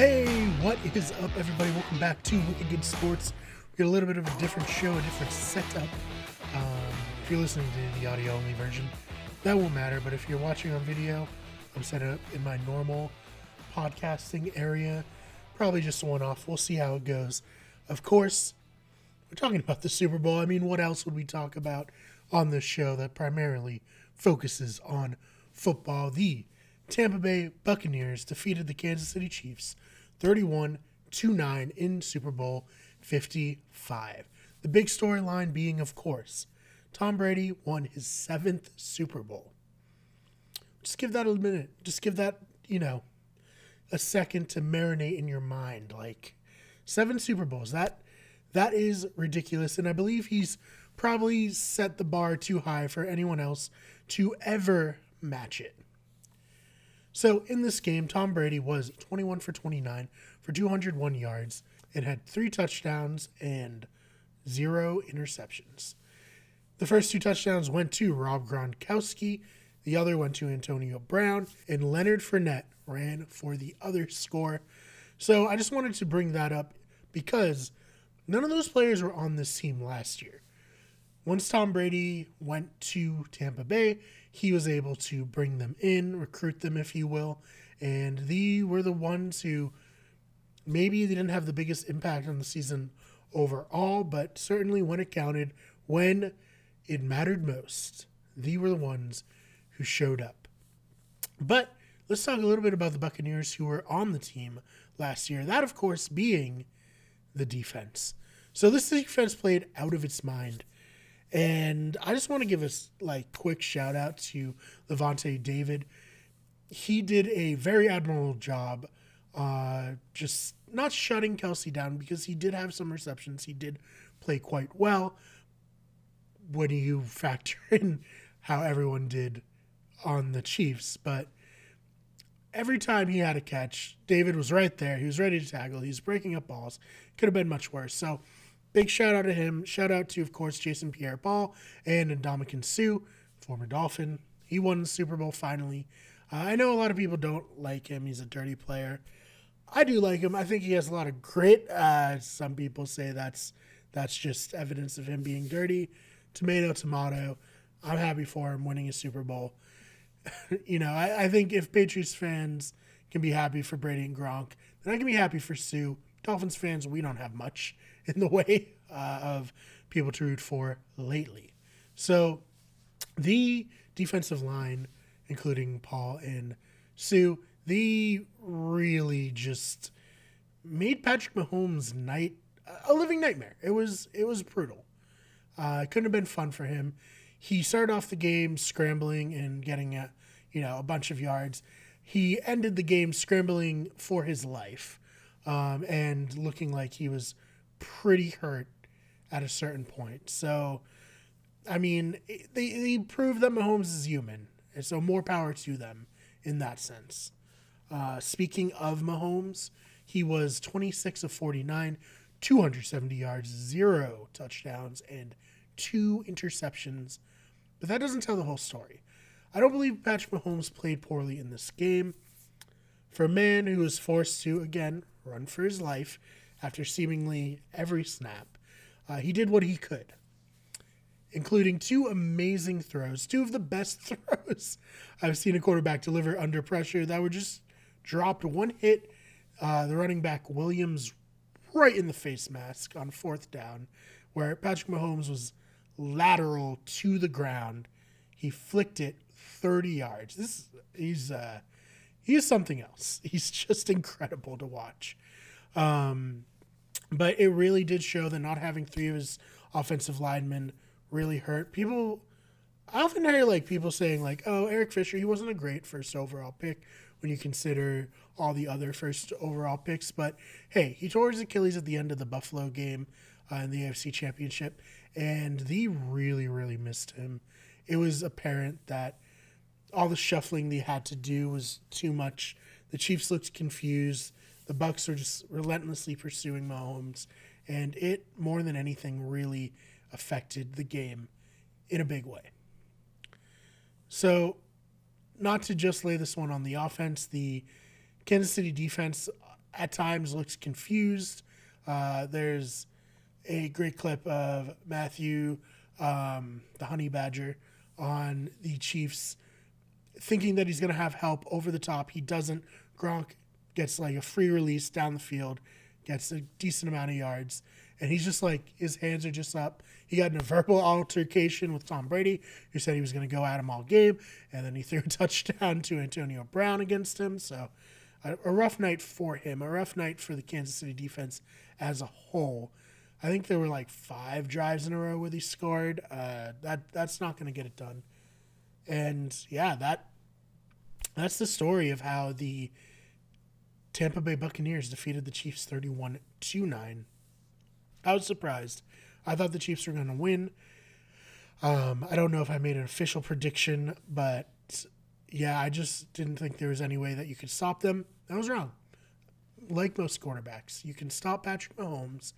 Hey, what is up, everybody? Welcome back to Wicked Good Sports. We got a little bit of a different show, a different setup. Um, if you're listening to the audio only version, that won't matter. But if you're watching on video, I'm set up in my normal podcasting area. Probably just one off. We'll see how it goes. Of course, we're talking about the Super Bowl. I mean, what else would we talk about on this show that primarily focuses on football? The Tampa Bay Buccaneers defeated the Kansas City Chiefs 31 9 in Super Bowl 55. The big storyline being, of course, Tom Brady won his seventh Super Bowl. Just give that a minute. Just give that, you know, a second to marinate in your mind. Like seven Super Bowls. That that is ridiculous. And I believe he's probably set the bar too high for anyone else to ever match it. So in this game, Tom Brady was 21 for 29 for 201 yards and had three touchdowns and zero interceptions. The first two touchdowns went to Rob Gronkowski, the other went to Antonio Brown, and Leonard Fournette ran for the other score. So I just wanted to bring that up because none of those players were on this team last year. Once Tom Brady went to Tampa Bay, he was able to bring them in, recruit them, if you will, and they were the ones who maybe they didn't have the biggest impact on the season overall, but certainly when it counted, when it mattered most, they were the ones who showed up. But let's talk a little bit about the Buccaneers who were on the team last year. That, of course, being the defense. So this defense played out of its mind. And I just want to give a like quick shout out to Lavonte David. He did a very admirable job, uh, just not shutting Kelce down because he did have some receptions. He did play quite well. When you factor in how everyone did on the Chiefs, but every time he had a catch, David was right there. He was ready to tackle. He was breaking up balls. Could have been much worse. So Big shout out to him. Shout out to, of course, Jason Pierre Paul and Ndamukong Suh, former Dolphin. He won the Super Bowl finally. Uh, I know a lot of people don't like him. He's a dirty player. I do like him. I think he has a lot of grit. Uh, some people say that's that's just evidence of him being dirty. Tomato, tomato. I'm happy for him winning a Super Bowl. you know, I, I, think if Patriots fans can be happy for Brady and Gronk, then I can be happy for Suh. Dolphins fans, we don't have much in the way uh, of people to root for lately. So the defensive line, including Paul and Suh, they really just made Patrick Mahomes' night a living nightmare. It was it was brutal. Uh, it couldn't have been fun for him. He started off the game scrambling and getting a you know a bunch of yards. He ended the game scrambling for his life um, and looking like he was pretty hurt at a certain point. So, I mean, they, they prove that Mahomes is human. And so, more power to them in that sense. Uh, speaking of Mahomes, he was 26 of 49, 270 yards, zero touchdowns, and two interceptions. But that doesn't tell the whole story. I don't believe Patrick Mahomes played poorly in this game. For a man who was forced to, again, run for his life, after seemingly every snap. Uh, he did what he could, including two amazing throws, two of the best throws I've seen a quarterback deliver under pressure that were just dropped one hit uh, the running back Williams right in the face mask on fourth down, where Patrick Mahomes was lateral to the ground. He flicked it 30 yards. This he's uh, he's something else. He's just incredible to watch. Um, but it really did show that not having three of his offensive linemen really hurt. People, I often hear like people saying like, "Oh, Eric Fisher, he wasn't a great first overall pick when you consider all the other first overall picks." But hey, he tore his Achilles at the end of the Buffalo game uh, in the AFC Championship, and they really, really missed him. It was apparent that all the shuffling they had to do was too much. The Chiefs looked confused. The Bucs are just relentlessly pursuing Mahomes, and it more than anything really affected the game in a big way. So, not to just lay this one on the offense, the Kansas City defense at times looks confused. Uh, there's a great clip of Mathieu, um, the honey badger, on the Chiefs, thinking that he's going to have help over the top. He doesn't. Gronk gets like a free release down the field, gets a decent amount of yards, and he's just like his hands are just up. He got in a verbal altercation with Tom Brady, who said he was going to go at him all game, and then he threw a touchdown to Antonio Brown against him. So a, a rough night for him, a rough night for the Kansas City defense as a whole. I think there were like five drives in a row where he scored. Uh, that that's not going to get it done. And yeah, that that's the story of how the Tampa Bay Buccaneers defeated the Chiefs 31 to 9. I was surprised. I thought the Chiefs were going to win. Um, I don't know if I made an official prediction, but yeah, I just didn't think there was any way that you could stop them. I was wrong. Like most quarterbacks, you can stop Patrick Mahomes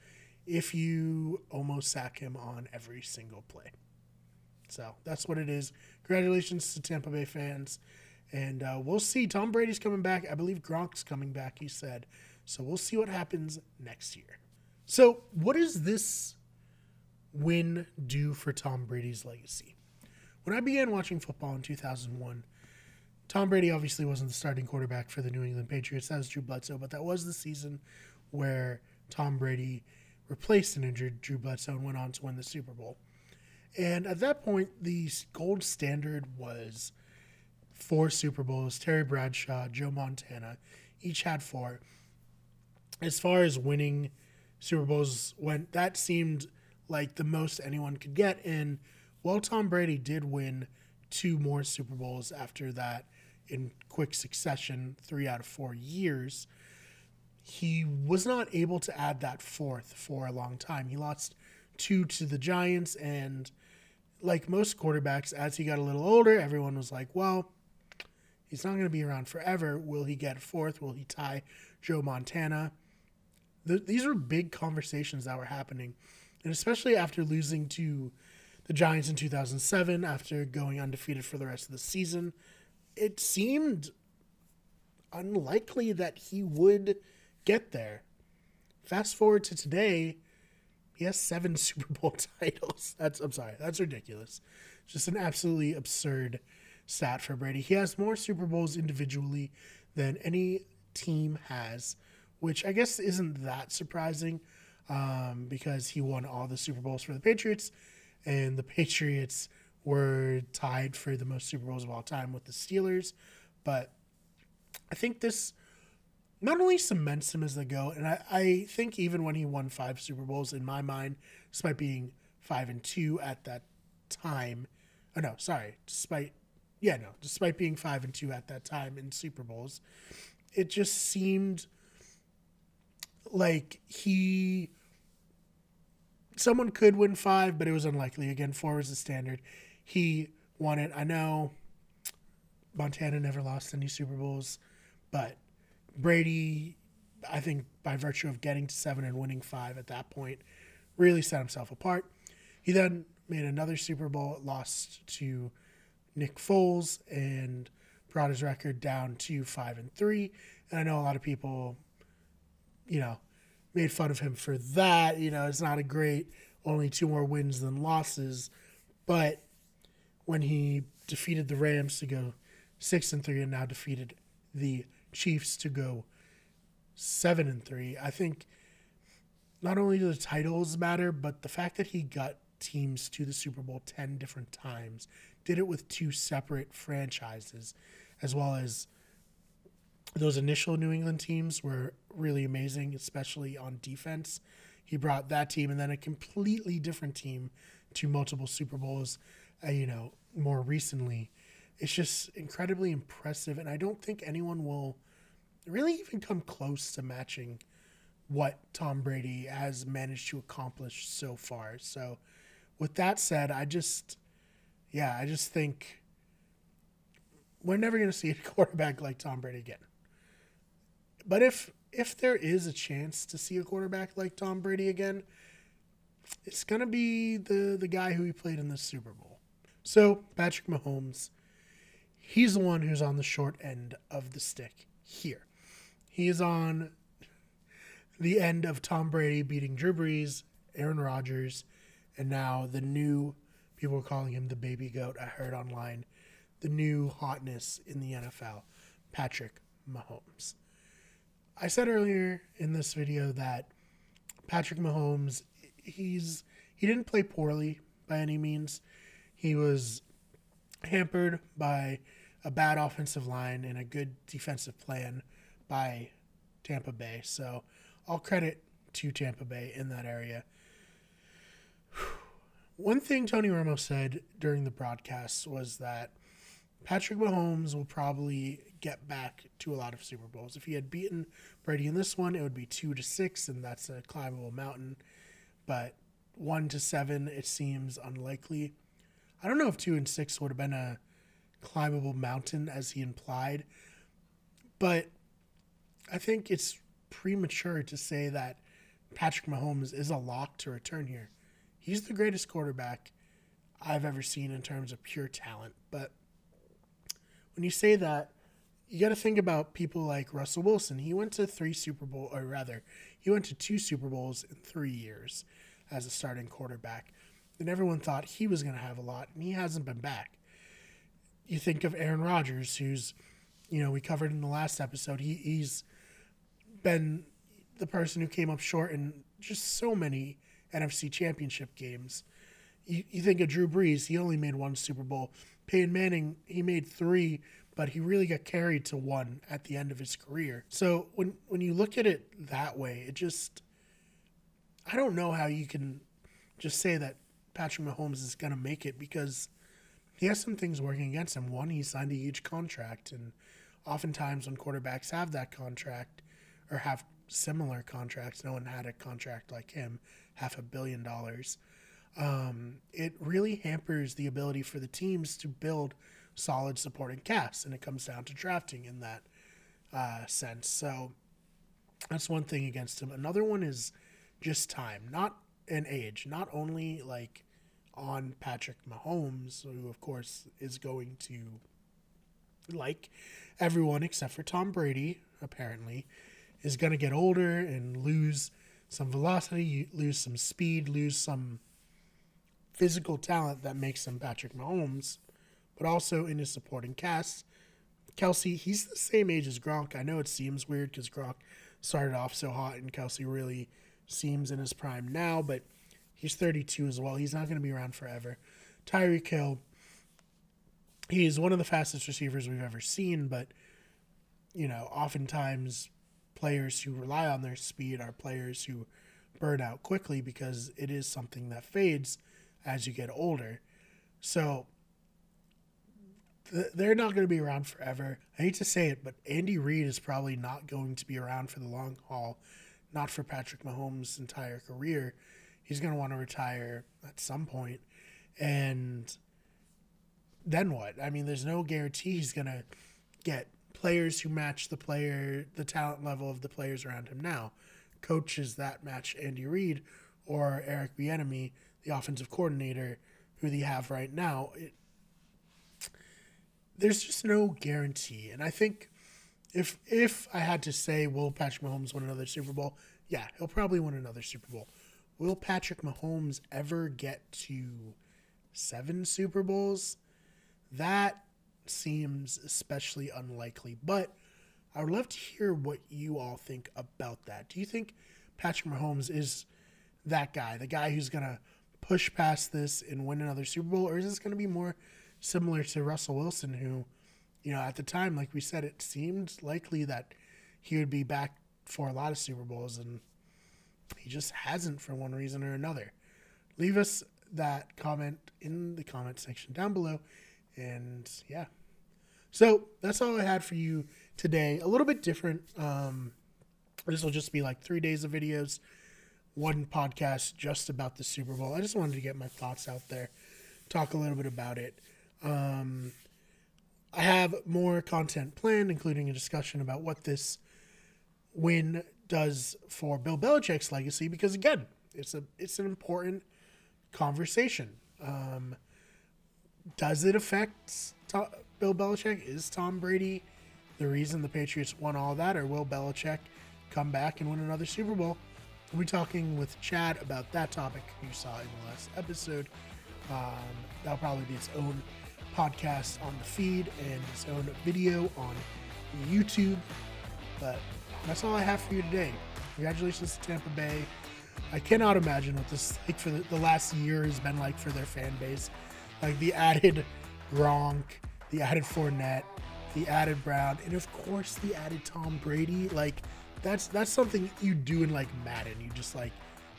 if you almost sack him on every single play. So that's what it is. Congratulations to Tampa Bay fans. And uh, we'll see. Tom Brady's coming back. I believe Gronk's coming back, he said. So we'll see what happens next year. So, what does this win do for Tom Brady's legacy? When I began watching football in 2001, Tom Brady obviously wasn't the starting quarterback for the New England Patriots. That was Drew Bledsoe, but that was the season where Tom Brady replaced an injured Drew Bledsoe and went on to win the Super Bowl. And at that point, the gold standard was four Super Bowls. Terry Bradshaw, Joe Montana, each had four. As far as winning Super Bowls went, that seemed like the most anyone could get. And while Tom Brady did win two more Super Bowls after that in quick succession, three out of four years, he was not able to add that fourth for a long time. He lost two to the Giants, and like most quarterbacks, as he got a little older, everyone was like, well, he's not going to be around forever. Will he get fourth? Will he tie Joe Montana? The, these are big conversations that were happening. And especially after losing to the Giants in 2007, after going undefeated for the rest of the season, it seemed unlikely that he would get there. Fast forward to today, he has seven Super Bowl titles. That's I'm sorry, that's ridiculous. Just an absolutely absurd stat for Brady. He has more Super Bowls individually than any team has, which I guess isn't that surprising um, because he won all the Super Bowls for the Patriots, and the Patriots were tied for the most Super Bowls of all time with the Steelers. But I think this not only cements him as the GOAT, and I, I think even when he won five Super Bowls, in my mind, despite being five and two at that time, oh no, sorry, despite, yeah, no, despite being five and two at that time in Super Bowls, it just seemed like he, someone could win five, but it was unlikely. Again, four was the standard. He won it. I know Montana never lost any Super Bowls, but Brady, I think by virtue of getting to seven and winning five at that point, really set himself apart. He then made another Super Bowl, lost to Nick Foles, and brought his record down to five and three. And I know a lot of people, you know, made fun of him for that. You know, it's not a great, only two more wins than losses. But when he defeated the Rams to go six and three and now defeated the Chiefs to go seven and three. I think not only do the titles matter, but the fact that he got teams to the Super Bowl 10 different times, did it with two separate franchises, as well as those initial New England teams were really amazing, especially on defense. He brought that team and then a completely different team to multiple Super Bowls, uh, you know, more recently it's just incredibly impressive, and I don't think anyone will really even come close to matching what Tom Brady has managed to accomplish so far. So, with that said, I just, yeah, I just think we're never going to see a quarterback like Tom Brady again. But if if there is a chance to see a quarterback like Tom Brady again, it's going to be the the guy who he played in the Super Bowl. So, Patrick Mahomes he's the one who's on the short end of the stick here. He is on the end of Tom Brady beating Drew Brees, Aaron Rodgers, and now the new people are calling him the baby goat. I heard online the new hotness in the NFL, Patrick Mahomes. I said earlier in this video that Patrick Mahomes, he's he didn't play poorly by any means. He was hampered by a bad offensive line and a good defensive plan by Tampa Bay. So all credit to Tampa Bay in that area. One thing Tony Romo said during the broadcast was that Patrick Mahomes will probably get back to a lot of Super Bowls. If he had beaten Brady in this one, it would be two to six, and that's a climbable mountain. But one to seven, it seems unlikely. I don't know if two and six would have been a climbable mountain as he implied, but I think it's premature to say that Patrick Mahomes is a lock to return here. He's the greatest quarterback I've ever seen in terms of pure talent. But when you say that, you got to think about people like Russell Wilson. He went to three Super Bowl, or rather, he went to two Super Bowls in three years as a starting quarterback. And everyone thought he was going to have a lot, and he hasn't been back. You think of Aaron Rodgers, who's, you know, we covered in the last episode. He, he's been the person who came up short in just so many NFC championship games. You, you think of Drew Brees, he only made one Super Bowl. Peyton Manning, he made three, but he really got carried to one at the end of his career. So when when you look at it that way, it just I don't know how you can just say that Patrick Mahomes is going to make it because he has some things working against him. One, he signed a huge contract, and oftentimes when quarterbacks have that contract or have similar contracts, no one had a contract like him, half a billion dollars. Um, it really hampers the ability for the teams to build solid supporting casts, and it comes down to drafting in that uh, sense. So that's one thing against him. Another one is just time, not an age, not only like on Patrick Mahomes, who of course is going to like everyone except for Tom Brady, apparently, is going to get older and lose some velocity, lose some speed, lose some physical talent that makes him Patrick Mahomes, but also in his supporting cast. Kelce, he's the same age as Gronk. I know it seems weird because Gronk started off so hot and Kelce really seems in his prime now, but he's 32 as well. He's not going to be around forever. Tyreek Hill, he's one of the fastest receivers we've ever seen, but you know, oftentimes players who rely on their speed are players who burn out quickly because it is something that fades as you get older. So th- they're not going to be around forever. I hate to say it, but Andy Reid is probably not going to be around for the long haul not for Patrick Mahomes' entire career. He's going to want to retire at some point. And then what? I mean, there's no guarantee he's going to get players who match the player, the talent level of the players around him now. Coaches that match Andy Reid or Eric Bieniemy, the offensive coordinator, who they have right now. It, there's just no guarantee. And I think if if I had to say, will Patrick Mahomes win another Super Bowl? Yeah, he'll probably win another Super Bowl. Will Patrick Mahomes ever get to seven Super Bowls? That seems especially unlikely. But I would love to hear what you all think about that. Do you think Patrick Mahomes is that guy, the guy who's going to push past this and win another Super Bowl? Or is this going to be more similar to Russell Wilson, who you know, at the time, like we said, it seemed likely that he would be back for a lot of Super Bowls, and he just hasn't for one reason or another. Leave us that comment in the comment section down below. And yeah. So that's all I had for you today. A little bit different. Um, this will just be like three days of videos, one podcast just about the Super Bowl. I just wanted to get my thoughts out there, talk a little bit about it. Um, I have more content planned, including a discussion about what this win does for Bill Belichick's legacy, because again, it's a it's an important conversation. Um, does it affect Tom, Bill Belichick? Is Tom Brady the reason the Patriots won all that, or will Belichick come back and win another Super Bowl. We'll be talking with Chad about that topic you saw in the last episode. Um, that'll probably be its own podcast on the feed and its own video on YouTube. But that's all I have for you today. Congratulations to Tampa Bay. I cannot imagine what this like for the, the last year has been like for their fan base. Like the added Gronk, the added Fournette, the added Brown, and of course the added Tom Brady. Like that's that's something you do in like Madden. You just like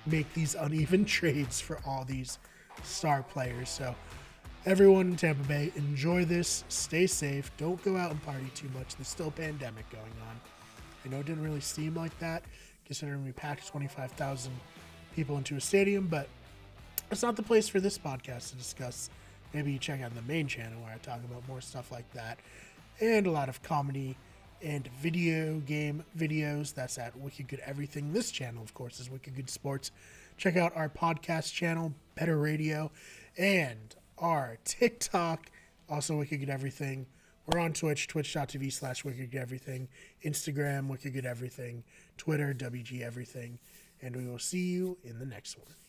make these uneven trades for all these star players. So everyone in Tampa Bay, enjoy this. Stay safe. Don't go out and party too much. There's still a pandemic going on. I know it didn't really seem like that, considering we packed 25,000 people into a stadium, but it's not the place for this podcast to discuss. Maybe you check out the main channel where I talk about more stuff like that and a lot of comedy and video game videos. That's at Wicked Good Everything. This channel, of course, is Wicked Good Sports. Check out our podcast channel, Better Radio, and our TikTok, also Wicked Good Everything. We're on Twitch, twitch.tv slash Wicked Good Everything, Instagram, Wicked Good Everything, Twitter, WG Everything, and we will see you in the next one.